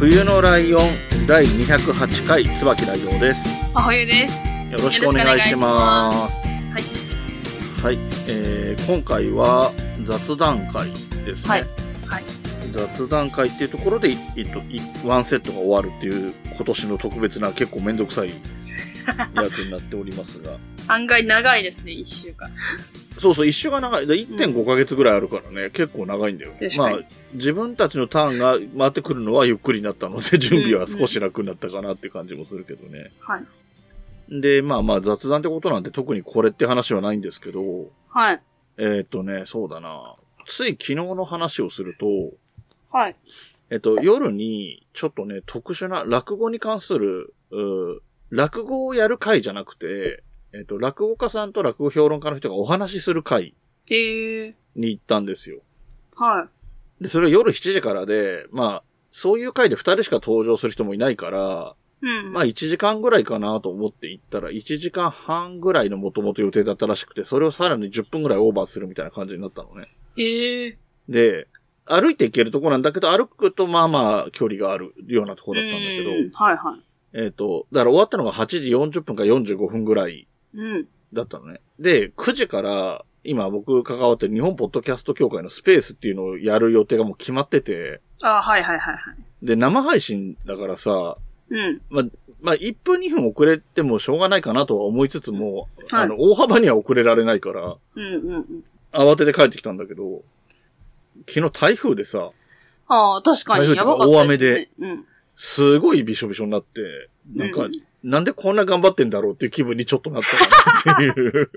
冬のライオン第208回椿ライオンです。真冬です。よろしくお願いします。はい。はい。えー、今回は雑談会ですね。はいはい。雑談会っていうところで、いえっと、いワンセットが終わるっていう今年の特別な結構めんどくさい やつになっておりますが。案外長いですね、1週間。そうそう、一週が長い。で1.5ヶ月ぐらいあるからね、結構長いんだよね。まあ自分たちのターンが回ってくるのはゆっくりになったので、準備は少し楽になったかなって感じもするけどね。はい。で、まあまあ雑談ってことなんて特にこれって話はないんですけど、はい。えーっ、とね、そうだな。つい昨日の話をすると、はい。えっと、夜に、ちょっとね、特殊な落語に関する、う落語をやる会じゃなくて、えっと、落語家さんと落語評論家の人がお話しする会。に行ったんですよ。はで、それは夜7時からで、まあ、そういう会で2人しか登場する人もいないから、い。うん。まあ1時間ぐらいかなと思って行ったら、1時間半ぐらいのもともと予定だったらしくて、それをさらに10分ぐらいオーバーするみたいな感じになったのね。へー。で、歩いて行けるとこなんだけど、歩くとまあまあ距離があるようなところだったんだけど、うんはいはい。えっ、と、だから終わったのが8時40分か45分ぐらいうん。だったのね。で、9時から、今僕関わってる日本ポッドキャスト協会のスペースっていうのをやる予定がもう決まってて、あはいはいはいはい。で、生配信だからさ、うん。まあ、まあ、1分2分遅れてもしょうがないかなとは思いつつも、はいあの、大幅には遅れられないから、うんうんうん。慌てて帰ってきたんだけど、昨日台風でさ、ああ、確か台風とかにやばかったですね。うん。すごいびしょびしょになって、なんか、うんなんでこんな頑張ってんだろうっていう気分にちょっとなったっていう。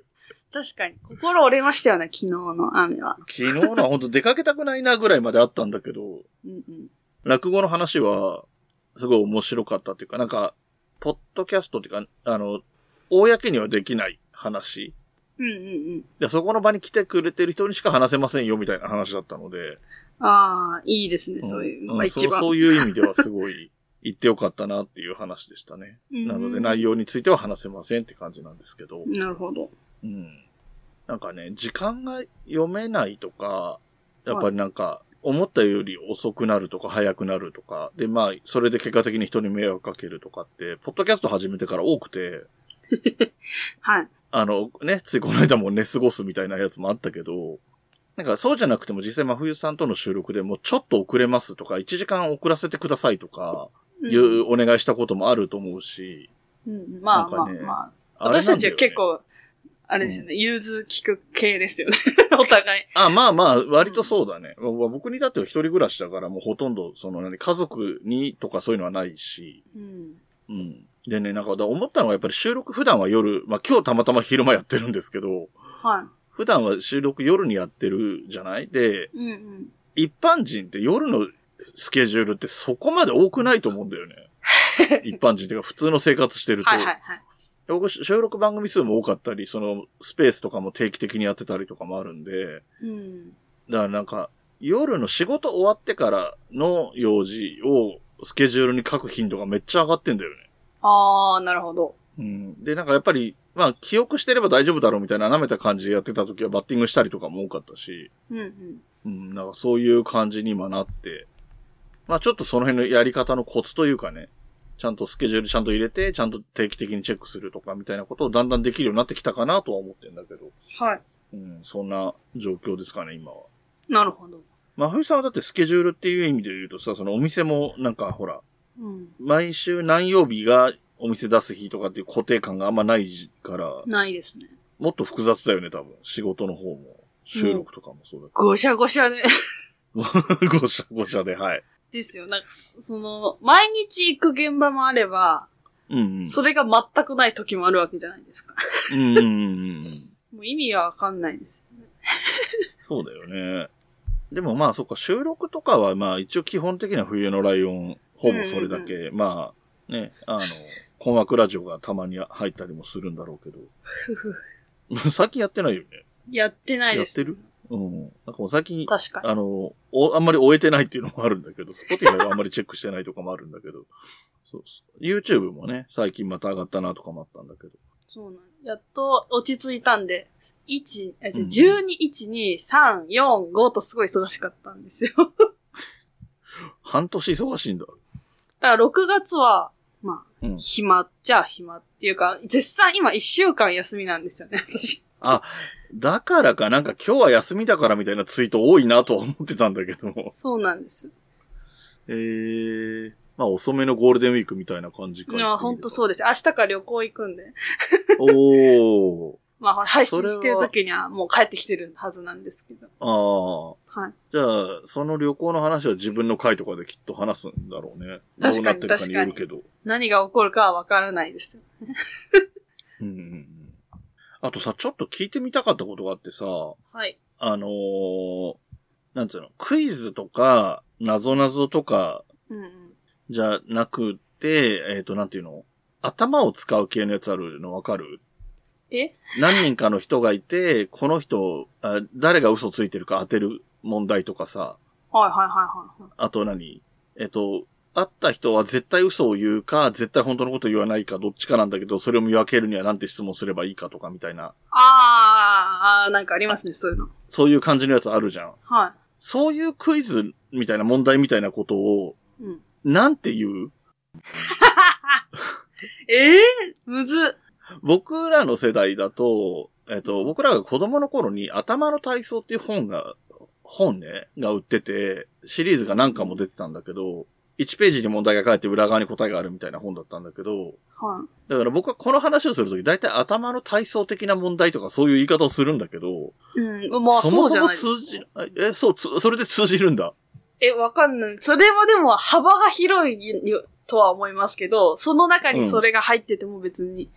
確かに。心折れましたよね、昨日の雨は。昨日のは本当出かけたくないなぐらいまであったんだけど、うんうん。落語の話は、すごい面白かったっていうか、なんか、ポッドキャストっていうか、あの、公にはできない話。うんうんうん。で、そこの場に来てくれてる人にしか話せませんよみたいな話だったので、ああ、いいですね、そういうのがん一番。そうそういう意味ではすごい言ってよかったなっていう話でしたね。うんなので内容については話せませんって感じなんですけど。なるほど。うん。なんかね、時間が読めないとか、やっぱりなんか、思ったより遅くなるとか早くなるとか、で、まあ、それで結果的に人に迷惑かけるとかって、ポッドキャスト始めてから多くて、はい。あの、ね、ついこの間も寝過ごすみたいなやつもあったけど、なんかそうじゃなくても実際真冬さんとの収録でもちょっと遅れますとか、1時間遅らせてくださいとか、いうんうお願いしたこともあると思うし、うん、まあまあまあ。私たちは結構、あれですよね、融通聞く系ですよね。お互い。あ、まあまあ、割とそうだね。まあ僕にだっては一人暮らしだから、もうほとんど、その何、家族にとかそういうのはないし。うん。うん。でね、なんか、だ思ったのがやっぱり収録普段は夜、まあ今日たまたま昼間やってるんですけど、は普段は収録夜にやってるじゃない？で、い。うんうん。一般人って夜のスケジュールってそこまで多くないと思うんだよね。一般人っていうか普通の生活してると。はいはいはい。僕収録番組数も多かったり、そのスペースとかも定期的にやってたりとかもあるんで、うん。だからなんか、夜の仕事終わってからの用事をスケジュールに書く頻度がめっちゃ上がってんだよね。ああ、なるほど。うん。で、なんかやっぱり、まあ記憶してれば大丈夫だろうみたいな舐めた感じでやってた時はバッティングしたりとかも多かったし、うんうん。うん、なんかそういう感じに今なって、まあちょっとその辺のやり方のコツというかね、ちゃんとスケジュールちゃんと入れて、ちゃんと定期的にチェックするとかみたいなことをだんだんできるようになってきたかなとは思ってんだけど、はい。うん、そんな状況ですかね、今は。なるほど。まあ、ふさんはだってスケジュールっていう意味で言うとさ、そのお店もなんかほら、うん。毎週何曜日がお店出す日とかっていう固定感があんまないから、ないですね。もっと複雑だよね、多分。仕事の方も。収録とかもそうだごしゃごしゃね。けど。ごしゃごしゃで、はい。ですよ。なんか、その、毎日行く現場もあれば、うんうん。それが全くない時もあるわけじゃないですか。うんうんうんうん。もう意味はわかんないですよね。そうだよね。でもまあそっか、収録とかはまあ一応基本的には冬のライオン、ほぼそれだけ、まあね、あの、困惑ラジオがたまに入ったりもするんだろうけど。ふふ。最近やってないよね。やってないです。やってる？うん。なんかもう最近、確かに。あの、お、あんまり追えてないっていうのもあるんだけど、スポティファイはあんまりチェックしてないとかもあるんだけど、そうそう。YouTube もね、最近また上がったなとかもあったんだけど。そうなんやっと落ち着いたんで、1、あ、じゃうん12、1、2、3、4、5とすごい忙しかったんですよ。半年忙しいんだ。だから6月は。暇っちゃ暇っていうか、絶賛今1週間休みなんですよね、私。あ、だからか、なんか今日は休みだからみたいなツイート多いなとは思ってたんだけども。そうなんです。えー、まあ遅めのゴールデンウィークみたいな感じか。いや、ほんとそうです。明日から旅行行くんで。おー。まあ、配信してる時にはもう帰ってきてるはずなんですけど。ああ。はい。じゃあ、その旅行の話は自分の回とかできっと話すんだろうね。確かにどうなってるかによるけど。何が起こるかはわからないですよ。うんうんうん。あとさ、ちょっと聞いてみたかったことがあってさ、はい。あのー、なんていうの、クイズとか、なぞなぞとか。じゃなくて、えっ、と、なんていうの？頭を使う系のやつあるのわかる？え？何人かの人がいて、この人あ、誰が嘘ついてるか当てる問題とかさ、はいはいはいはいはい。あと何？えっ、と、会った人は絶対嘘を言うか、絶対本当のこと言わないか、どっちかなんだけど、それを見分けるにはなんて質問すればいいかとかみたいな、あー、あーなんかありますね、そういうの。そういう感じのやつあるじゃん。はそういうクイズみたいな問題みたいなことを、い。うん。なんて言う？え えー、むずっ。僕らの世代だと、えっ、と、僕らが子供の頃に頭の体操っていう本が、本ね、が売ってて、シリーズが何巻も出てたんだけど、1ページに問題が書いて裏側に答えがあるみたいな本だったんだけど、はだから僕はこの話をするとき、大体頭の体操的な問題とかそういう言い方をするんだけど、い。うん。まあ、そもそも通じ、え、そう、つそれで通じるんだ。え、わかんない。それはでも幅が広いよとは思いますけど、その中にそれが入ってても別に違和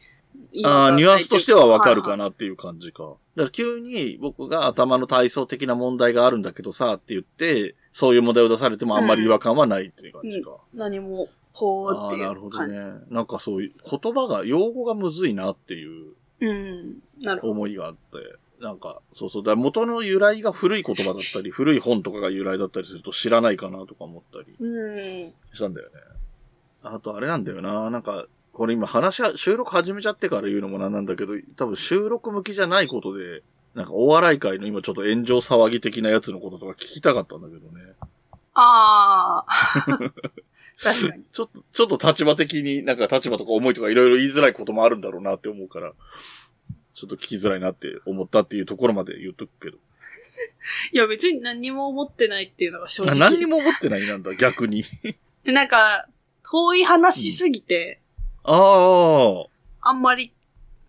ああ、ニュアンスとしてはわかるかな。なっていう感じか。だから急に僕が頭の体操的な問題があるんだけどさって言って、そういう問題を出されてもあんまり違和感はないっていう感じか。何も、ほーああ、っていなるほどねう感じ。。なんかそういう言葉が、用語がむずいなっていううん。なるほど。思いがあって。なんか、そうそう。だ元の由来が古い言葉だったり、古い本とかが由来だったりすると知らないかなとか思ったりうん。したんだよね。あとあれなんだよな。なんか、これ今話は、収録始めちゃってから言うのもなんなんだけど、多分収録向きじゃないことで、なんかお笑い界の今ちょっと炎上騒ぎ的なやつのこととか聞きたかったんだけどね。ああ。確かに。ちょっと、ちょっと立場的になんか立場とか思いとかいろいろ言いづらいこともあるんだろうなって思うから、ちょっと聞きづらいなって思ったっていうところまで言っとくけど。いや、別に何も思ってないっていうのが正直。あ何にも思ってないなんだ、逆に。なんか、遠い話しすぎて、ああ。あんまり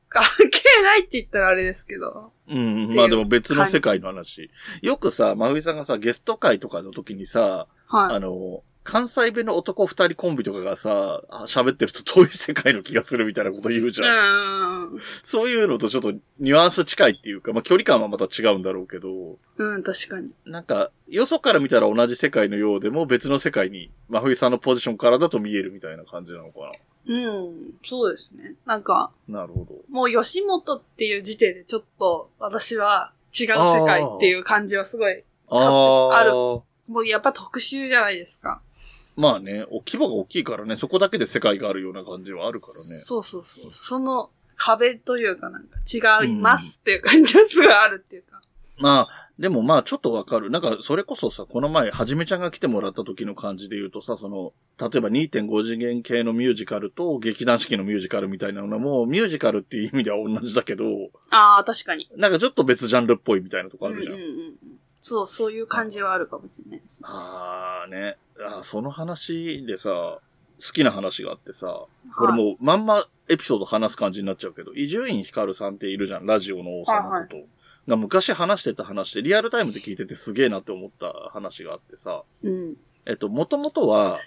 関係ないって言ったらあれですけど。うんまあでも別の世界の話。よくさ、まふいさんがさ、ゲスト会とかの時にさ、はい。あの、関西弁の男二人コンビとかがさ、あ喋ってると遠い世界の気がするみたいなこと言うじゃん。うん。そういうのとちょっとニュアンス近いっていうか、まあ距離感はまた違うんだろうけど、うん、確かに。なんか、よそから見たら同じ世界のようでも別の世界に、まふいさんのポジションからだと見えるみたいな感じなのかうん、そうですね。なんか、な。なるほど。もう吉本っていう時点でちょっと私は違う世界っていう感じはすごい、ああ。あるもうやっぱ特殊じゃないですか。まあね、お規模が大きいからね、そこだけで世界があるような感じはあるからね。そうそうそう。その壁というかなんか違いますっていう感じはすごいあるっていうか。まあ、でもまあちょっとわかる。なんか、それこそさ、この前、はじめちゃんが来てもらった時の感じで言うとさ、その、例えば2.5次元系のミュージカルと劇団四季のミュージカルみたいなのも、ミュージカルっていう意味では同じだけど、ああ、確かに。なんかちょっと別ジャンルっぽいみたいなとこあるじゃん。うんうんうんうん。そう、そういう感じはあるかもしれないですね。あーね。あーその話でさ、好きな話があってさ、これもうまんまエピソード話す感じになっちゃうけど、伊集院光さんっているじゃん、ラジオの王様のこと。が昔話してた話で、リアルタイムで聞いててすげえなって思った話があってさ、うん。えっと、もともとは、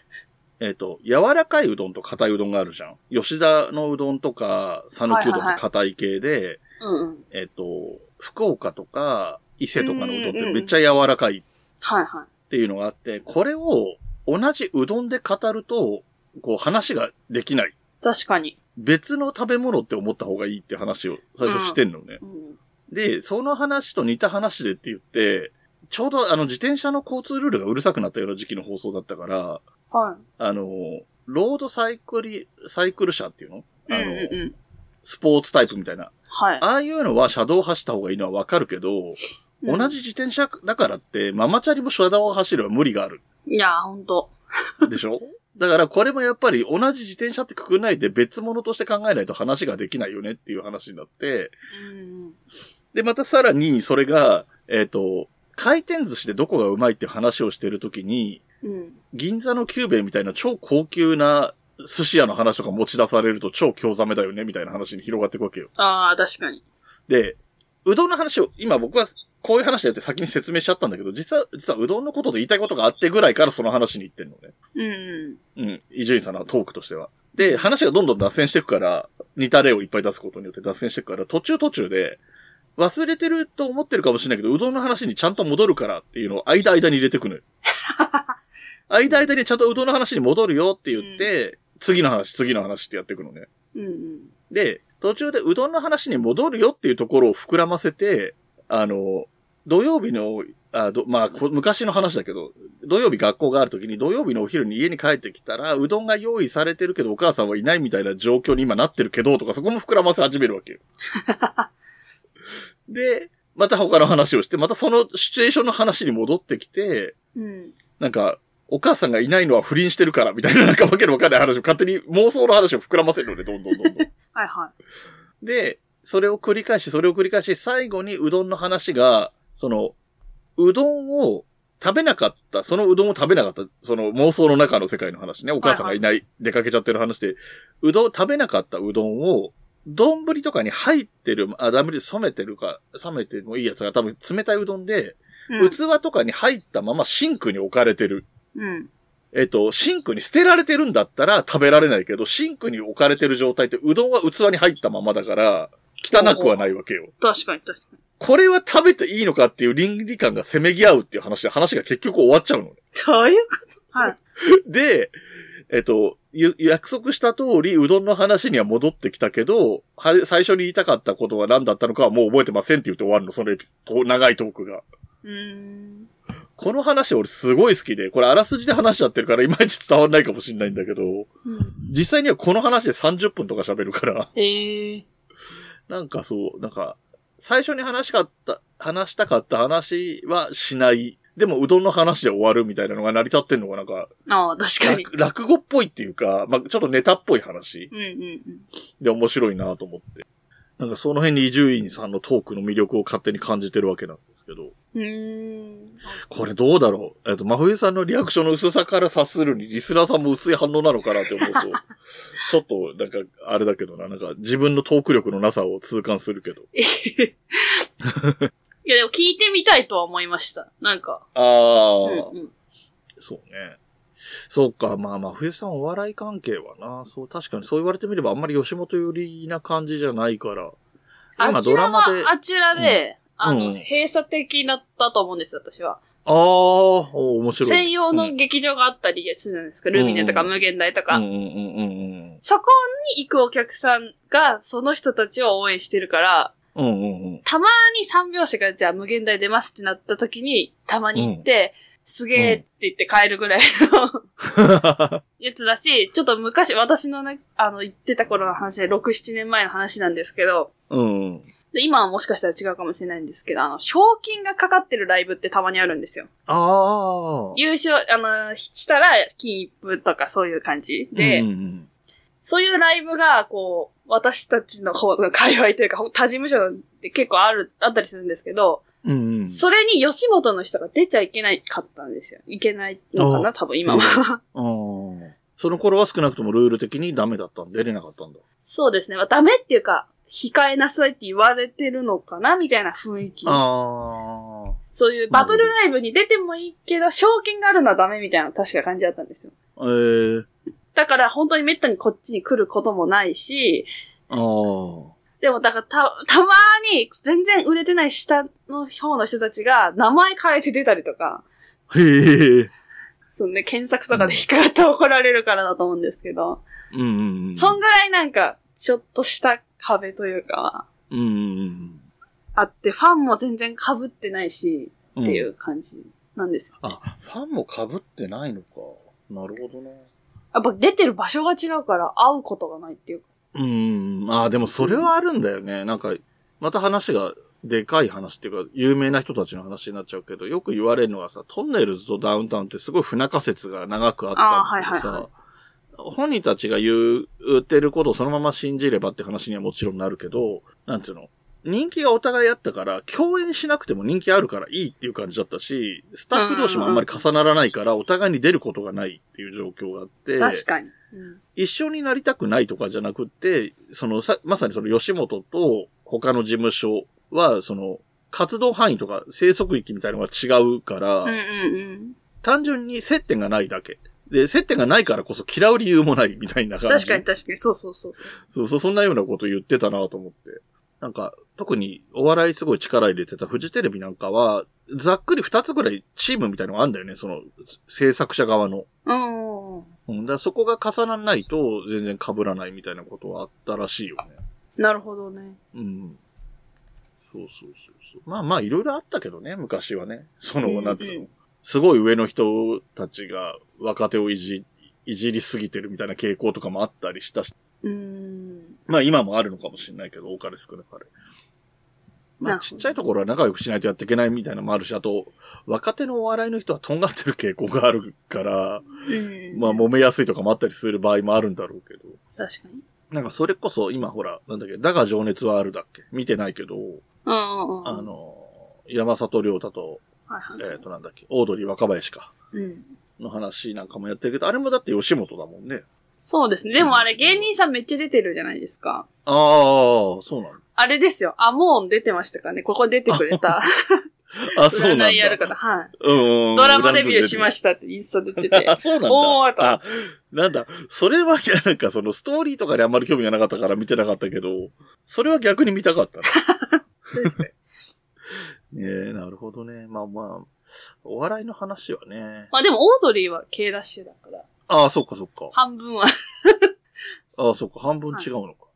えっと、柔らかいうどんと硬いうどんがあるじゃん。吉田のうどんとか、讃岐うどんって硬い系で、うんうん。えっと、福岡とか、伊勢とかのうどんってめっちゃ柔らかいはいはい。っていうのがあって、これを同じうどんで語ると、こう話ができない。確かに。別の食べ物って思った方がいいって話を最初してんのね。うん。で、その話と似た話でって言って、ちょうどあの自転車の交通ルールがうるさくなったような時期の放送だったから、はい。あの、ロードサイクリ、サイクル車っていうの？あの、うんうんうん。スポーツタイプみたいな。はい。ああいうのは車道を走った方がいいのはわかるけど、同じ自転車だからって、ママチャリも車道を走れば無理がある。いや、ほんと。でしょ？だからこれもやっぱり同じ自転車ってくくんないで別物として考えないと話ができないよねっていう話になって、うん。で、またさらにそれが、えっ、と、回転寿司でどこがうまいって話をしてるときに、うん。銀座のキューベイみたいな超高級な寿司屋の話とか持ち出されると超興ざめだよねみたいな話に広がっていくわけよ。ああ、確かに。で、うどんの話を、今僕はこういう話だよって先に説明しちゃったんだけど、実は、実はうどんのことで言いたいことがあってぐらいからその話に行ってんのね。うん。うん。伊集院さんのトークとしては。で、話がどんどん脱線していくから、似た例をいっぱい出すことによって脱線していくから、途中途中で、忘れてると思ってるかもしれないけど、うどんの話にちゃんと戻るからっていうのを間間に入れてくのよ。間間にちゃんとうどんの話に戻るよって言って、次の話、次の話ってやっていくのね。うんうん。で、途中でうどんの話に戻るよっていうところを膨らませて、あの、土曜日の、あどまあ、こ昔の話だけど、土曜日学校がある時に土曜日のお昼に家に帰ってきたら、うどんが用意されてるけどお母さんはいないみたいな状況に今なってるけど、とかそこも膨らませ始めるわけよ。で、また他の話をして、またそのシチュエーションの話に戻ってきて、うん。なんか、お母さんがいないのは不倫してるから、みたいななんかわけのわかんない話を勝手に妄想の話を膨らませるのね、どんどんどんどん。はいはで、それを繰り返し、それを繰り返し、最後にうどんの話が、その、うどんを食べなかった、そのうどんを食べなかった、その妄想の中の世界の話ね、お母さんがいない、出かけちゃってる話で、うどん、食べなかったうどんを、丼とかに入ってる、あ、ダメで冷めてるか、冷めてもいいやつが多分冷たいうどんで、い。器とかに入ったままシンクに置かれてる。うん。えっと、シンクに捨てられてるんだったら食べられないけど、シンクに置かれてる状態って、うどんは器に入ったままだから、汚くはないわけよ。確かに確かこれは食べていいのかっていう倫理観がせめぎ合うっていう話で、話が結局終わっちゃうの。どういうこと？はい。で、えっと、ゆ約束した通り、うどんの話には戻ってきたけど、は最初に言いたかったことは何だったのかはもう覚えてませんって言って終わるの、その長いトークが。うーん。この話俺すごい好きで、これあらすじで話しちゃってるからいまいち伝わんないかもしれないんだけど、うん。実際にはこの話で30分とか喋るから、へえ。なんかそう、なんか、最初に話しかった、話したかった話はしない。でもうどんの話で終わるみたいなのが成り立ってんのがなんか、ああ、確かに。落落語っぽいっていうか、まあ、ちょっとネタっぽい話うんうんうん。で面白いなと思って。なんかその辺に伊集院さんのトークの魅力を勝手に感じてるわけなんですけど。うーん。これどうだろう？えっと、真冬さんのリアクションの薄さから察するに、リスナーさんも薄い反応なのかなって思うと、ちょっと、なんか、あれだけどな、なんか自分のトーク力のなさを痛感するけど。いや、でも聞いてみたいとは思いました。なんか。ああ、うんうん。そうね。そうか、まあまあ、冬さんお笑い関係はな、そう、確かにそう言われてみればあんまり吉本寄りな感じじゃないから。今あちらドラマで、あは、あちらで、あの、うん閉鎖的だったと思うんです、私は。あー、お面白い。専用のうん劇場があったりするじゃないですか。ルミネとかうん無限大とか。うんうんうんうんそこに行くお客さんが、その人たちを応援してるから、うん。うんうんうん。たまに三拍子がじゃあ無限大出ますってなった時に、たまに行って、すげーって言って帰るぐらいのやつだし、ちょっと昔、私のね、あの、言ってた頃の話で、6、7年前の話なんですけど、うん。で今はもしかしたら違うかもしれないんですけど、あの、賞金がかかってるライブってたまにあるんですよ。ああ。優勝、あの、したら金一封とかそういう感じで、うんうんそういうライブが、こう、私たちの方の界隈というか、他事務所で結構ある、あったりするんですけど、うんうんうん。それに吉本の人が出ちゃいけないかったんですよ。いけないのかな多分今は。その頃は少なくともルール的にダメだったんで、出れなかったんだ。そうですね。まあダメっていうか、控えなさいって言われてるのかなみたいな雰囲気。そういうバトルライブに出てもいいけど、賞金があるのはダメみたいな確か感じだったんですよ。ええだから本当にめったにこっちに来ることもないし、ああ。でもだからた、たまに全然売れてない下の方の人たちが名前変えて出たりとか、へえ。そのね、検索とかで引っかかって怒られるからだと思うんですけど、うんうんうん。そんぐらいなんか、ちょっとした壁というか、うんうんあって、ファンも全然被ってないし、うん。。っていうう感じなんですよ。あ、ファンも被ってないのか。なるほどね。やっぱ出てる場所が違うから会うことがないっていうか。うん。ああ、でもそれはあるんだよね。なんか、また話が、でかい話っていうか、有名な人たちの話になっちゃうけど、よく言われるのがさ、トンネルズとダウンタウンってすごい不仲説が長くあったんだけどさ、あーはいはい本人たちが言ってることをそのまま信じればって話にはもちろんなるけど、なんていうの？人気がお互いあったから、共演しなくても人気あるからいいっていう感じだったし、スタッフ同士もあんまり重ならないから、お互いに出ることがないっていう状況があって、確かに。うん一緒になりたくないとかじゃなくって、そのさ、まさにその吉本と他の事務所は、その、活動範囲とか生息域みたいなのが違うから、うんうんうん。単純に接点がないだけ。で、接点がないからこそ嫌う理由もないみたいな感じ。確かに確かに。そうそうそうそう。そうそう、そんなようなこと言ってたなと思って。なんか、特にお笑いすごい力入れてたフジテレビなんかは、ざっくり二つぐらいチームみたいなのがあるんだよね、その、制作者側の。うんだそこが重ならないと全然被らないみたいなことはあったらしいよね。なるほどね。うん。そうそうそうそう。まあまあいろいろあったけどね、昔はね。その、うんなんつうのうん。すごい上の人たちが若手をいじ、いじりすぎてるみたいな傾向とかもあったりしたし。うーん。まあ今もあるのかもしれないけど、多かれ少なかれ。まあちっちゃいところは仲良くしないとやっていけないみたいなのもあるし、あと、若手のお笑いの人はとんがってる傾向があるから、うん。まあ揉めやすいとかもあったりする場合もあるんだろうけど。確かに。なんかそれこそ今ほら、なんだっけ、だが情熱はあるだっけ？見てないけど。あ、の、山里亮太と。えっ、となんだっけ、オードリー若林か、うん。の話なんかもやってるけど、あれもだって吉本だもんね。そうですね。でもあれ芸人さんめっちゃ出てるじゃないですか。ああ、そうなの。あれですよ。アモーン出てましたからね。ここ出てくれた。あ、そうなんだ。占いやる方。はい。うんうん。ドラマデビューしまししたってインスタ出ててあ、。そうなんだ。おーとあ、なんだ。それは、なんかそのストーリーとかにあんまり興味がなかったから見てなかったけど、それは逆に見たかった 確かにね。ねえ、なるほどね。まあまあ、お笑いの話はね。まあでもオードリーは K ダッシュだから。ああ、そっかそっか。半分は。ああ、そっか。半分違うのか。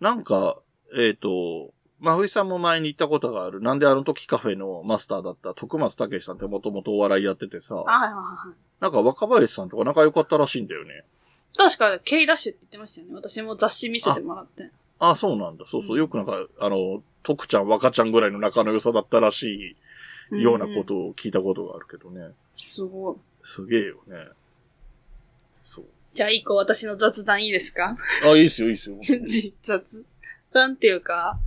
なんか、えっ、と、まふいさんも前に行ったことがある。なんであの時カフェのマスターだった徳松武さんってもともとお笑いやっててさ、はいはいはい。なんか若林さんとか仲良かったらしいんだよね。確か K ダッシュって言ってましたよね。私も雑誌見せてもらって。ああ、そうなんだ。そうそう。よくなんか、あの、徳ちゃん、若ちゃんぐらいの仲の良さだったらしいようなことを聞いたことがあるけどね。すごい。すげえよね。そう。じゃあ一個私の雑談いいですか？あ、いいっすよ、いいっすよ。雑談っていうか、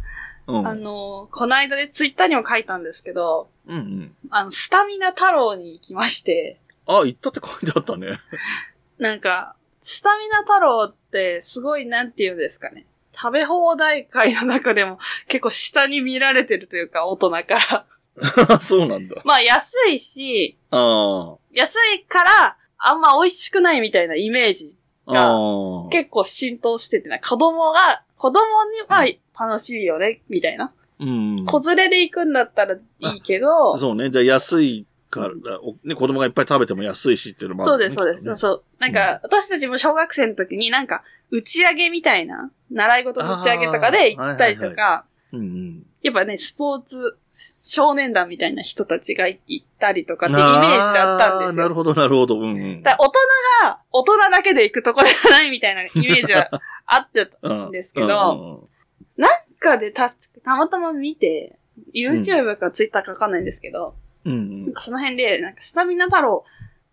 うん。あの、この間でツイッターにも書いたんですけど、うんうん。あの、スタミナ太郎に行きまして、あ、行ったって書いてあったね。なんか、スタミナ太郎ってすごいなんて言うんですかね。食べ放題会の中でも結構下に見られてるというか、大人から。そうなんだ。まあ安いし、あ安いからあんま美味しくないみたいなイメージあ。が。結構浸透しててな、子供が、子供には楽しいよね、みたいな。うん。子連れで行くんだったらいいけど、そうね。で、安いから、おね、子供がいっぱい食べても安いしっていうのもある、ね。そうです、そうです。そう。なんか、私たちも小学生の時になんか、打ち上げみたいな、習い事の打ち上げとかで行ったりとか、うんうん。やっぱね、スポーツ少年団みたいな人たちが行ったりとかってイメージだったんですよ。なるほど、なるほど。うん大人が、大人だけで行くとこではないみたいなイメージは あってたうんですけどなんかでたたまたま見て、YouTube か Twitter かわかんないんですけど、うんうん。その辺で、なんかスタミナ太郎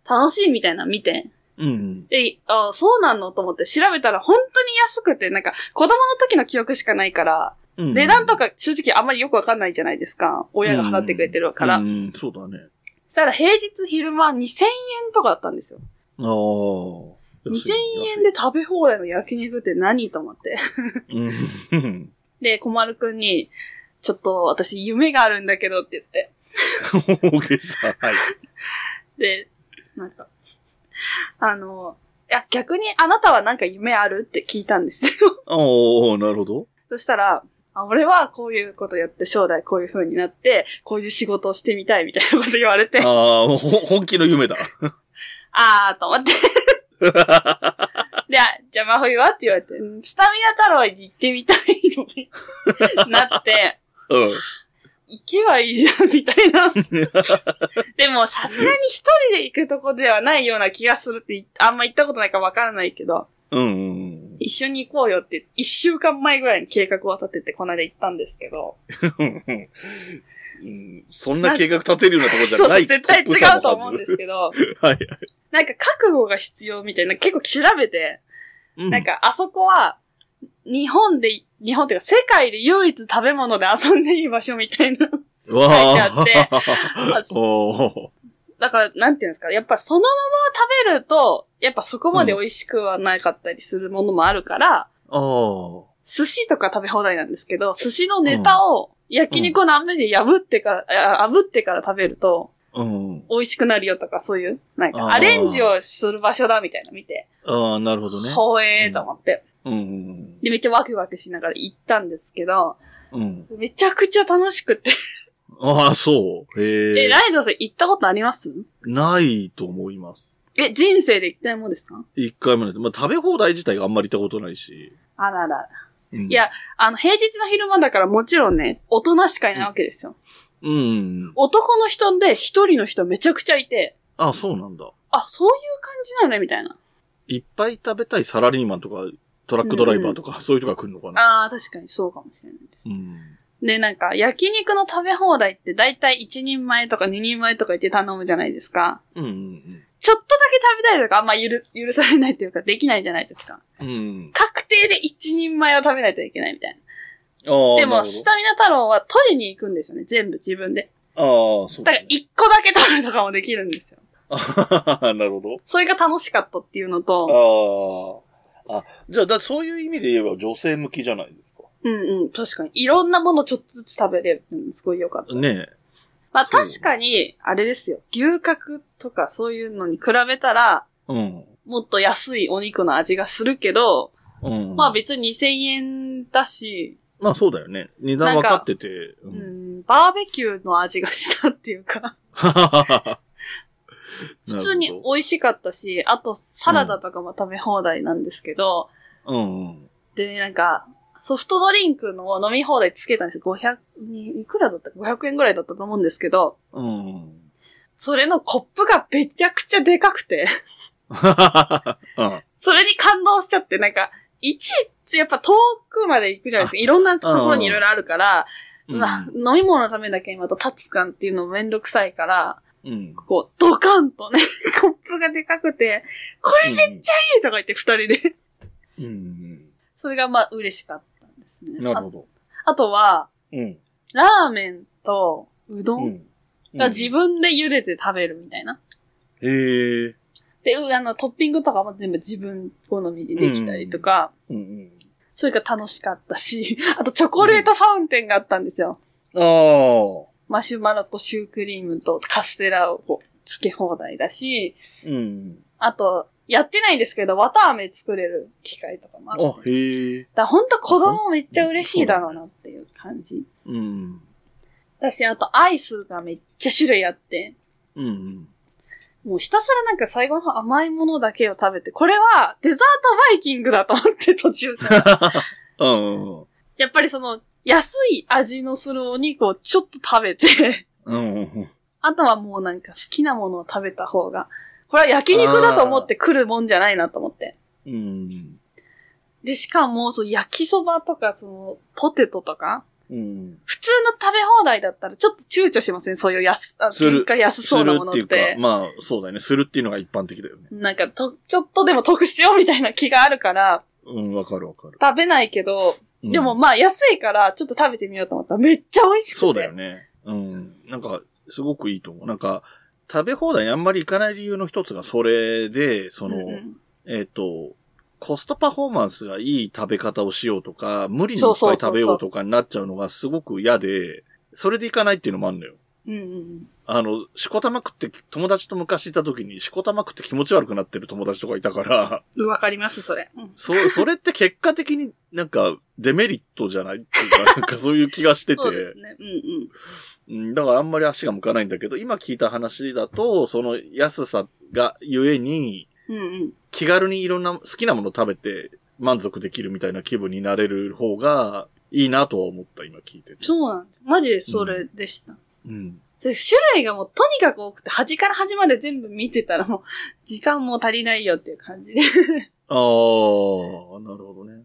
楽しいみたいなの見て、うんうん。で、あそうなの？と思って調べたら本当に安くて、なんか子供の時の記憶しかないから、うん。値段とか正直あんまりよくわかんないじゃないですか。親が払ってくれてるから。うんうん、そうだね。そしたら平日昼間2000円とかだったんですよ。ああ。2000円で食べ放題の焼肉って何と思って。うん。で、小丸くんに、ちょっと私夢があるんだけどって言って。大げさ。はい。で、なんか、あの、いや、逆にあなたはなんか夢あるって聞いたんですよ。おー、なるほど。そしたら、あ俺はこういうことやって将来こういう風になって、こういう仕事をしてみたいみたいなこと言われて、ああ、ほ本気の夢だ。あーと思って。で、あじゃあ真冬はって言われて、うんスタミナ太郎に行ってみたいのに なって、うん。行けばいいじゃん、みたいな。でも、さすがに一人で行くとこではないような気がするって、あんま行ったことないからわからないけど、うんうん一緒に行こうよって、一週間前ぐらいに計画を立てて、この間行ったんですけど、うん。うんそんな計画立てるようなところじそうゃない。絶対違うと思うんですけど、ど。はい。なんか覚悟が必要みたいな、結構調べて、うなん、かあそこは、日本で、日本っていうか世界で唯一食べ物で遊んでいい場所みたいな。わ書いてあって だから、なんていうんですか、やっぱそのまま食べると、やっぱそこまで美味しくはなかったりするものもあるから、あー。寿司とか食べ放題なんですけど、寿司のネタを焼肉の網で破ってから、あ炙ってから食べるとうん。美味しくなるよとかそういう、なんかアレンジをする場所だみたいなの見て、ああ、なるほどね。ほえーと思って。うんうんで、めっちゃワクワクしながら行ったんですけど、うん。うん。めちゃくちゃ楽しくて。ああ、そう。へえ、え。ライドさん行ったことあります？ないと思います。え、人生で行きたいもんですか？一回もない。まあ、食べ放題自体があんまり行ったことないし。あらら。うんいや、あの、平日の昼間だからもちろんね、大人しかいないわけですよ。うん。男の人で一人の人めちゃくちゃいて、あ、そうなんだ。あ、そういう感じなのね、みたいな。いっぱい食べたいサラリーマンとか、トラックドライバーとか、そういう人が来るのかな。ああ、確かにそうかもしれないです。うん。で、なんか、焼肉の食べ放題ってだいたい1人前とか2人前とか言って頼むじゃないですか。うんうんちょっとだけ食べたいとかあんま許、許されないっていうかできないじゃないですか。うん。うん。確定で1人前を食べないといけないみたいああ。な。でも、スタミナ太郎は取りに行くんですよね、全部自分で。ああ、そうだから1個だけ取るとかもできるんですよ。あ なるほど。それが楽しかったっていうのと、ああ。あ、じゃあ、だそういう意味で言えば女性向きじゃないですか。うんうん、確かに。いろんなものちょっとずつ食べれるのすごい良かった。ねまあ確かに、あれですよ。牛角とかそういうのに比べたら、え。うん。もっと安いお肉の味がするけど、うん。まあ別に2000円だし、まあそうだよね。値段分かってて。バーベキューの味がしたっていうか、普通に美味しかったし、あとサラダとかも食べ放題なんですけど、うんうん。でね、なんか、ソフトドリンクの飲み放題つけたんですよ。500、にいくらだった？か ?500 円ぐらいだったと思うんですけど、うんうん。それのコップがめちゃくちゃでかくて、うん。それに感動しちゃって、なんか、いちいちやっぱ遠くまで行くじゃないですか。いろんなところにいろいろあるから、うわ、飲み物のためだけにまた立つ感っていうのもめんどくさいから、うん。こう、ドカンとね、コップがでかくて、これめっちゃいいとか言って二人で。うんうん。それがまあ嬉しかったんですね。なるほど。ああとは、うん。ラーメンとうどうんん。が自分で茹でて食べるみたいな。へえ。で、うあの、トッピングとかも全部自分好みでできたりとか、うんうん。それが楽しかったし、あとチョコレートファウンテンがあったんですよ。ああ。マシュマロとシュークリームとカステラをこうつけ放題だし、うん。あと、やってないんですけど、綿飴作れる機械とかもあって。あ、へえ。らほんと子供めっちゃ嬉しいだろうなっていう感じ。うん。私、あとアイスがめっちゃ種類あって、うん。もうひたすらなんか最後の方甘いものだけを食べて、これはデザートバイキングだと思って途中から。うん。やっぱりその、安い味のするお肉をちょっと食べて、うん。あとはもうなんか好きなものを食べた方が、これは焼肉だと思って来るもんじゃないなと思って。うん。で、しかも、その焼きそばとか、その、ポテトとか、うん。普通の食べ放題だったらちょっと躊躇しませんそういう安、結果安そうなものっするっていうか、まあ、そうだよね。するっていうのが一般的だよね。なんかと、ちょっとでも得しようみたいな気があるから、うん、わかるわかる。食べないけど、うんでも、まあ安いからちょっと食べてみようと思ったらめっちゃ美味しくて。そうだよね。うん。なんか、すごくいいと思う。なんか、食べ放題にあんまり行かない理由の一つがそれで、その、うんうんえっ、と、コストパフォーマンスがいい食べ方をしようとか、無理にいっぱい食べようとかになっちゃうのがすごく嫌で、それで行かないっていうのもあるのよ。うんうんあの、しこたま食って、友達と昔いた時にしこたま食って気持ち悪くなってる友達とかいたから、うん。わかります、それ。うん。そ、それって結果的になんかデメリットじゃないっていうか、なんかそういう気がしてて。そうですね。うんうん。うん、だからあんまり足が向かないんだけど、今聞いた話だと、その安さがゆえに、うんうん。気軽にいろんな好きなもの食べて満足できるみたいな気分になれる方がいいなとは思った、今聞いてて。そうなんだ。マジでそれでした。うん。で種類がもうとにかく多くて、端から端まで全部見てたらもう、時間も足りないよっていう感じで。ああ、なるほどね。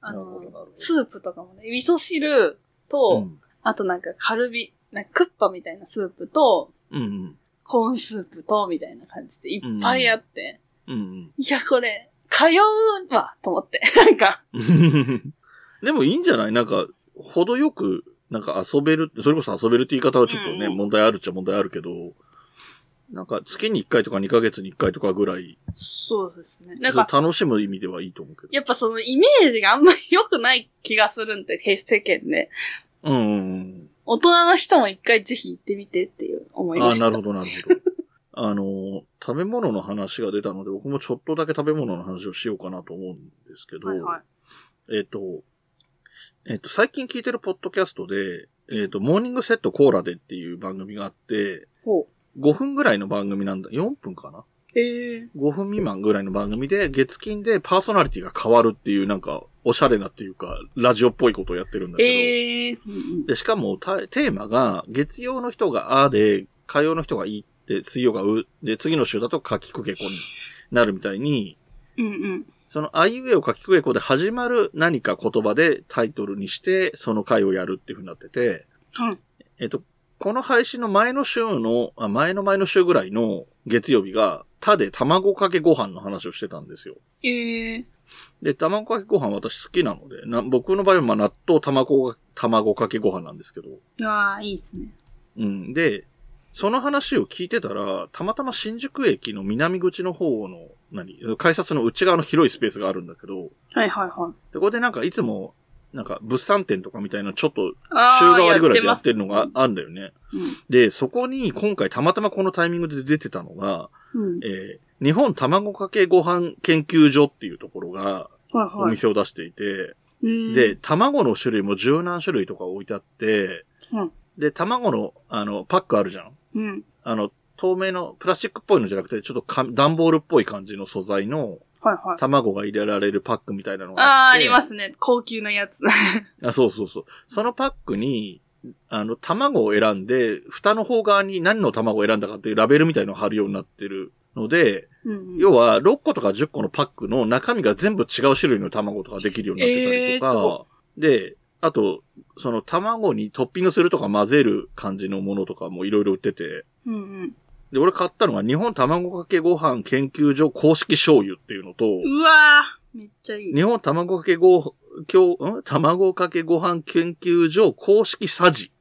あのスープとかもね、味噌汁と、うん。あとなんかカルビ、なんかクッパみたいなスープと、うんコーンスープと、みたいな感じでいっぱいあって、うん。うんいや、これ、通うわ、と思って。なんか、うん。でもいいんじゃない？なんか、程よく、なんか遊べる、それこそ遊べるって言い方はちょっとね、うん問題あるっちゃ問題あるけど、なんか月に1回とか2ヶ月に1回とかぐらい、そうですね。なんか、楽しむ意味ではいいと思うけど。やっぱそのイメージがあんまり良くない気がするんで、世間で。うんうんうん。大人の人も一回ぜひ行ってみてっていう思いああ、ました。なるほど、なるほど。あの、食べ物の話が出たので、僕もちょっとだけ食べ物の話をしようかなと思うんですけど、はいはい。えっ、と、えっ、と、最近聞いてるポッドキャストで、えっ、と、モーニングセットコーラでっていう番組があって、ほ5分ぐらいの番組なんだ。4分かな？う。へえ。5分未満ぐらいの番組で、月金でパーソナリティが変わるっていう、なんか、おしゃれなっていうか、ラジオっぽいことをやってるんだけど、ええうんうんで、しかもた、テーマが、月曜の人があで、火曜の人がいって、水曜がう、で、次の週だとかきくけこになるみたいに、うんうん。そのあいうえをかきくけこで始まる何か言葉でタイトルにして、その回をやるっていう風になってて、はい。えっと、この配信の前の週の、あ前の前の週ぐらいの月曜日が、他で卵かけご飯の話をしてたんですよ。ええで、卵かけご飯私好きなので、な僕の場合はまあ納豆卵が、卵かけご飯なんですけど、ああ、いいですね。うん。で、その話を聞いてたら、たまたま新宿駅の南口の方の、何改札の内側の広いスペースがあるんだけど、はいはいはい。でここでなんかいつも、なんか物産展とかみたいなちょっと週替わりぐらいでやってるのがあるんだよね。ますで、そこに今回たまたまこのタイミングで出てたのが、うん。うん。えー日本卵かけご飯研究所っていうところがおはいはい。店を出していて、うんで、、卵の種類も十何種類とか置いてあって、うんで、卵の、あの、パックあるじゃんうん。あの、透明のプラスチックっぽいのじゃなくて、ちょっとか段ボールっぽい感じの素材のはいはい。卵が入れられるパックみたいなのがああ、あって。ありますね。高級なやつ。あ、そうそうそう。そのパックに、あの、卵を選んで、蓋の方側に何の卵を選んだかっていうラベルみたいのを貼るようになってるので、うんうん。要は6個とか10個のパックの中身が全部違う種類の卵とかできるようになってたりとか、えーで、あと、その卵にトッピングするとか混ぜる感じのものとかもいろいろ売ってて、うんうん。で、俺買ったのが日本卵かけご飯研究所公式醤油っていうのと、うわーめっちゃいい。日本卵かけご、今日、ん？卵かけご飯研究所公式さじ、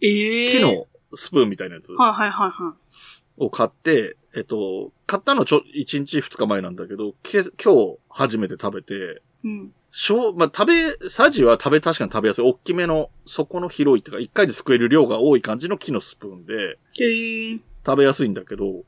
ええ木のスプーンみたいなやつはいはいはいはを買って、えっと、買ったのちょ、1日2日前なんだけど、け今日初めて食べて、い。うん。しょう、まあ、食べ、サジは食べ、確かに食べやすい。大きめの、底の広いっていうか、一回ですくえる量が多い感じの木のスプーンで、ええ食べやすいんだけど、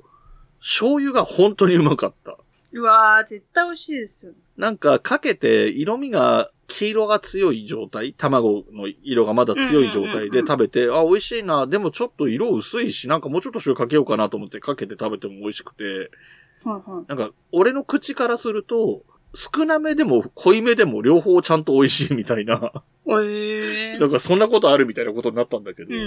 醤油が本当にうまかった。うわー絶対美味しいですよ。なんか、かけて、色味が、黄色が強い状態、卵の色がまだ強い状態で食べて、あ、美味しいな、でもちょっと色薄いし、なんかもうちょっと醤油かけようかなと思ってかけて食べても美味しくて、はいはい。なんか、俺の口からすると、少なめでも濃いめでも両方ちゃんと美味しいみたいな、ええなんかそんなことあるみたいなことになったんだけど、うんうんう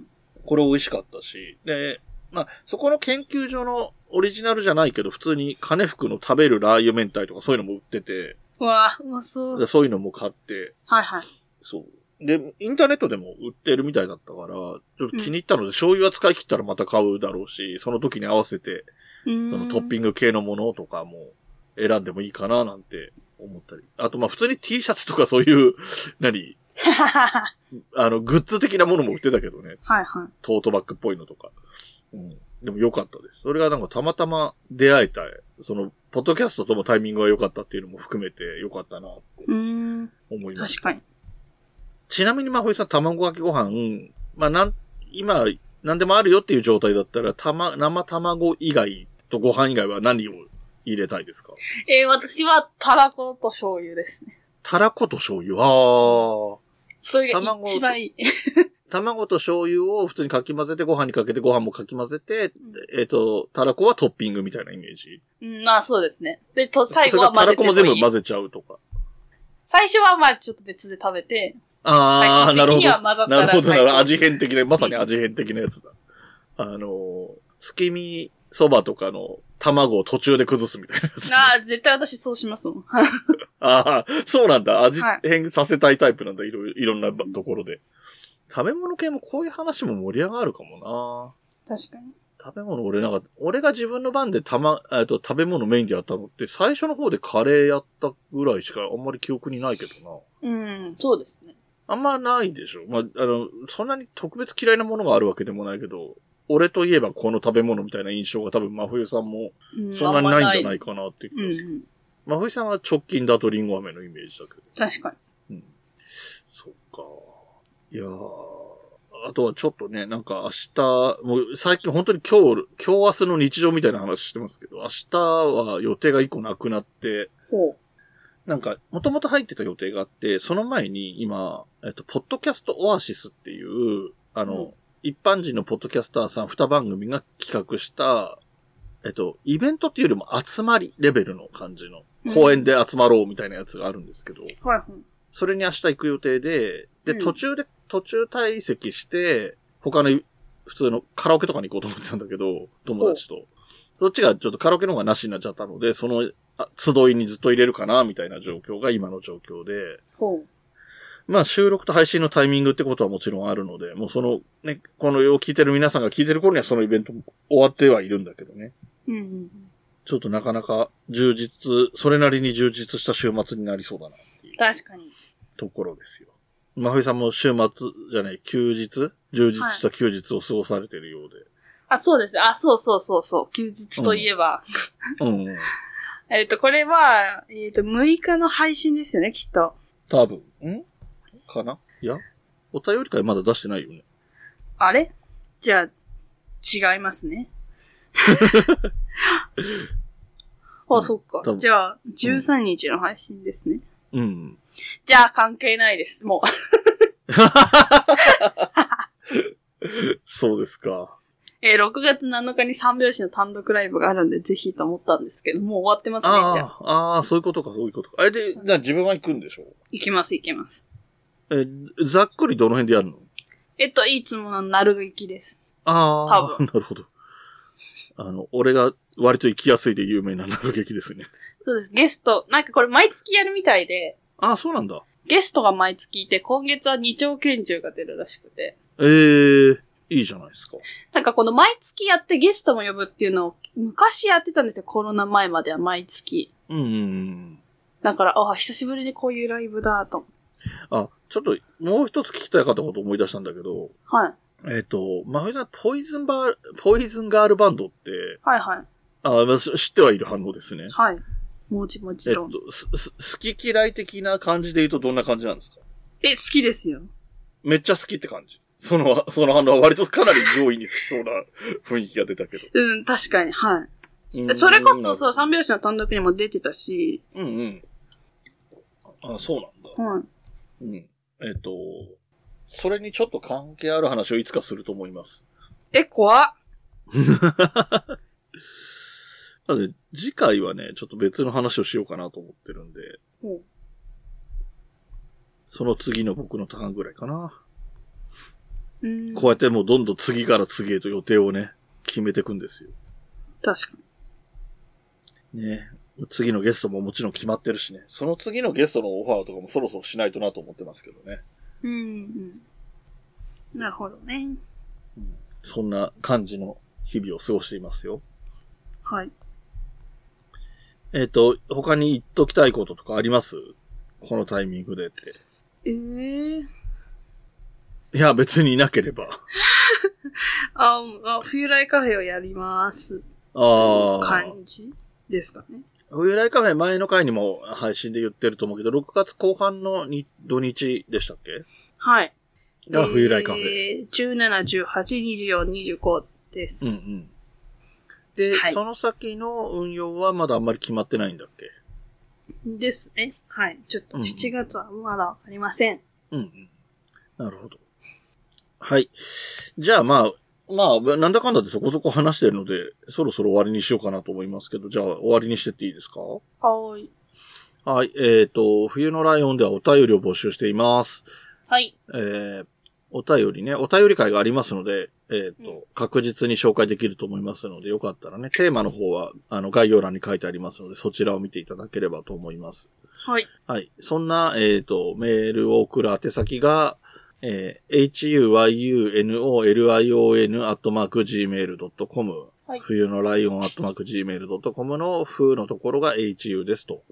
ん。これ美味しかったし、で、まあ、そこの研究所のオリジナルじゃないけど、普通に金福の食べるラー油明太とかそういうのも売ってて、うん。うわーうまそう。でそういうのも買って、はいはい。そう。で、インターネットでも売ってるみたいだったから、ちょっと気に入ったので、醤油は使い切ったらまた買うだろうし、その時に合わせて、そそのトッピング系のものとかも選んでもいいかななんて思ったり。あと、まあ普通に T シャツとかそういう、何？あの、グッズ的なものも売ってたけどね。はいはい。トートバッグっぽいのとか。うん。でも良かったです。それがなんかたまたま出会えた、その、ポッドキャストともタイミングが良かったっていうのも含めて良かったなって。思いました。確かに。ちなみにまほいさん、卵かけご飯、まあなん、今何でもあるよっていう状態だったら、たま、生卵以外とご飯以外は何を入れたいですか？えー、私はたらこと醤油ですね。たらこと醤油？ああ。それが一番いい。卵と醤油を普通にかき混ぜて、ご飯にかけて、ご飯もかき混ぜて、えっ、と、たらこはトッピングみたいなイメージ。うん、まあそうですね。で、と、最後はそれがたらこも全部混ぜちゃうとか。最初はまあちょっと別で食べて、ああ、なるほど。なるほど、なるほど。味変的な、まさに味変的なやつだ。あの、すきみそばとかの卵を途中で崩すみたいなやつ。ああ、絶対私そうしますもん。ああ、そうなんだ。味はい変させたいタイプなんだ。いろいろ、いろんなところで。食べ物系もこういう話も盛り上がるかも確かに。な。食べ物俺なんか、俺が自分の番でたま、えっと、食べ物メインでやったのって、最初の方でカレーやったぐらいしかあんまり記憶にないけどな。うん、そうですね。あんまないでしょ。まあ、あの、そんなに特別嫌いなものがあるわけでもないけど、俺といえばこの食べ物みたいな印象が多分真冬さんもうんそんなにないんじゃないか。かなっていう気うんがする。うん。真冬さんは直近だとリンゴ飴のイメージだけど。確かに。うん。そっか。いやー。あとはちょっとね、なんか明日、もう最近本当に今日、今日明日の日常みたいな話してますけど、明日は予定が一個なくなって、ほなんか、もともと入ってた予定があって、その前に今、えっと、ポッドキャストオアシスっていう、あの、うん一般人のポッドキャスターさん二番組が企画した、えっと、イベントっていうよりも集まりレベルの感じの、公園で集まろうみたいなやつがあるんですけど、う。はいはい。それに明日行く予定で、で、うん途中で、途中退席して、他の普通のカラオケとかに行こうと思ってたんだけど、友達と。そっちがちょっとカラオケの方がなしになっちゃったので、その、あ集いにずっと入れるかな、みたいな状況が今の状況で、ほう。まあ収録と配信のタイミングってことはもちろんあるので、もうそのね、このを聞いてる皆さんが聞いてる頃にはそのイベントも終わってはいるんだけどね。うんうん。ちょっとなかなか充実、それなりに充実した週末になりそうだな確かに。ところですよ。真冬さんも週末じゃない、休日？充実した休日を過ごされてるようで。あ、そうですね。あ、そうそうそうそう。休日といえば。うん、うん。えっと、これは、えっと、6日の配信ですよね、きっと。多分。ん？かな？いやお便り会まだ出してないよね。あれ？じゃあ、違いますね。あ、そっ。かじゃあ、13日の配信ですね。うん。じゃあ、関係ないです。もう。そうですか。えー6月7日に三拍子の単独ライブがあるんで、ぜひと思ったんですけど、もう終わってますね、じゃあ。ああ、ああ、そういうことか、そういうことか。あれで、な自分は行くんでしょ行きます、行きます。え、ざっくりどの辺でやるの？えっと、いつものなる劇です。ああ、多分 なるほど。あの、俺が割と行きやすいで有名ななる劇ですね。そうです。ゲスト、なんかこれ毎月やるみたいで、ああ、そうなんだ。ゲストが毎月いて、今月は二丁拳銃が出るらしくて。ええいいじゃないですか。なんかこの毎月やってゲストも呼ぶっていうのを昔やってたんですよ。コロナ前までは毎月。うんうんうん。だから、あ、久しぶりにこういうライブだと。あ、ちょっと、もう一つ聞きたかったこと思い出したんだけど、はい。えっ、と、まふさん、ポイズンバー、ポイズンガールバンドって、はいはい。あ知ってはいる反応ですね。はい。もちもん。っと、す、す好き嫌い的な感じで言うとどんな感じなんですか？え、好きですよ。めっちゃ好きって感じ。その、その反応は割とかなり上位に好きそうな雰囲気が出たけど。うん、確かに、はい。うんそれこそ、そう、三拍子の単独にも出てたし、うんうん。あ、そうなんだ。はい。うん。えっ、と、それにちょっと関係ある話をいつかすると思います。え、怖っ。なので、次回はね、ちょっと別の話をしようかなと思ってるんで、ほうその次の僕のターンぐらいかな。うん。こうやってもうどんどん次から次へと予定をね、決めていくんですよ。確かに。ね。次のゲストももちろん決まってるしね。その次のゲストのオファーとかもそろそろしないとなと思ってますけどね。うん、うん。なるほどね。うん、そんな感じの日々を過ごしていますよ。はい。えっ、と、他に言っときたいこととかあります？このタイミングでって。ええいや、別にいなければ。あ、あ、冬来カフェをやります。ああ。感じですかね。冬来カフェ前の回にも配信で言ってると思うけど、6月後半のに土日でしたっけ？はい。が冬来カフェ。えー、17、18、24、25です。うんうん。で、はいその先の運用はまだあんまり決まってないんだっけ？ですね。はい。ちょっとうん7月はまだありません。うんうん。なるほど。はい。じゃあまあ、まあ、なんだかんだでそこそこ話してるので、そろそろ終わりにしようかなと思いますけど、じゃあ終わりにしてっていいですか？はーい。はい。えっ、と、冬のライオンではお便りを募集しています。はい。えー、お便りね、お便り会がありますので、えっ、と、うん確実に紹介できると思いますので、よかったらね、テーマの方は、あの、概要欄に書いてありますので、そちらを見ていただければと思います。はい。はい。そんな、えっ、と、メールを送る宛先が、えー、huyunolion アットマーク gmail.com、はい冬のライオンアットマーク gmail.com の風のところが hu ですと。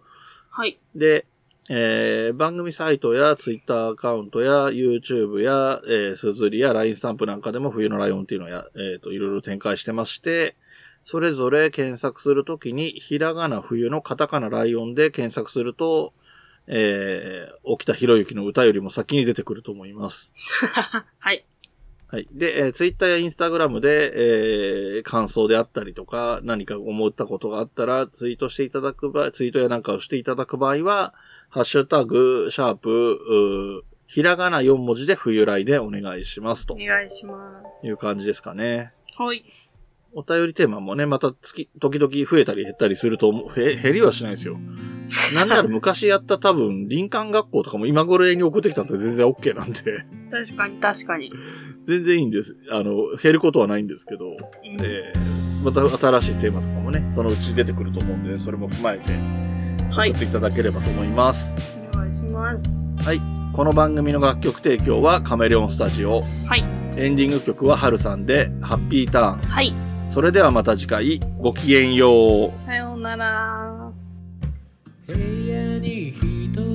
はい。で、えー番組サイトやツイッターアカウントや YouTube や、えー、すずりや LINE スタンプなんかでも冬のライオンっていうのをや、えっ、と、いろいろ展開してまして、それぞれ検索するときに、ひらがな冬のカタカナライオンで検索すると、えー、沖田博之の歌よりも先に出てくると思います。はい。はい。で、えー、ツイッターやインスタグラムで、えー、感想であったりとか、何か思ったことがあったら、ツイートしていただく場合、ツイートやなんかをしていただく場合は、ハッシュタグ、シャープ、うーひらがな4文字で冬来でお願いしますとお願いします。いう感じですかね。はい。お便りテーマもね、また月、時々増えたり減ったりすると思う、へ減りはしないですよ。なんなら昔やった多分、林間学校とかも今頃に送ってきたって全然 OK なんで、確かに、確かに。全然いいんです。あの、減ることはないんですけど、うんえー、また新しいテーマとかもね、そのうち出てくると思うんで、それも踏まえてはい送っ。ていただければと思います。お願いします。この番組の楽曲提供はカメレオンスタジオ。はい。エンディング曲はハルさんで、ハッピーターン。はい。それではまた次回、ごきげんよう。さようなら。部屋に人と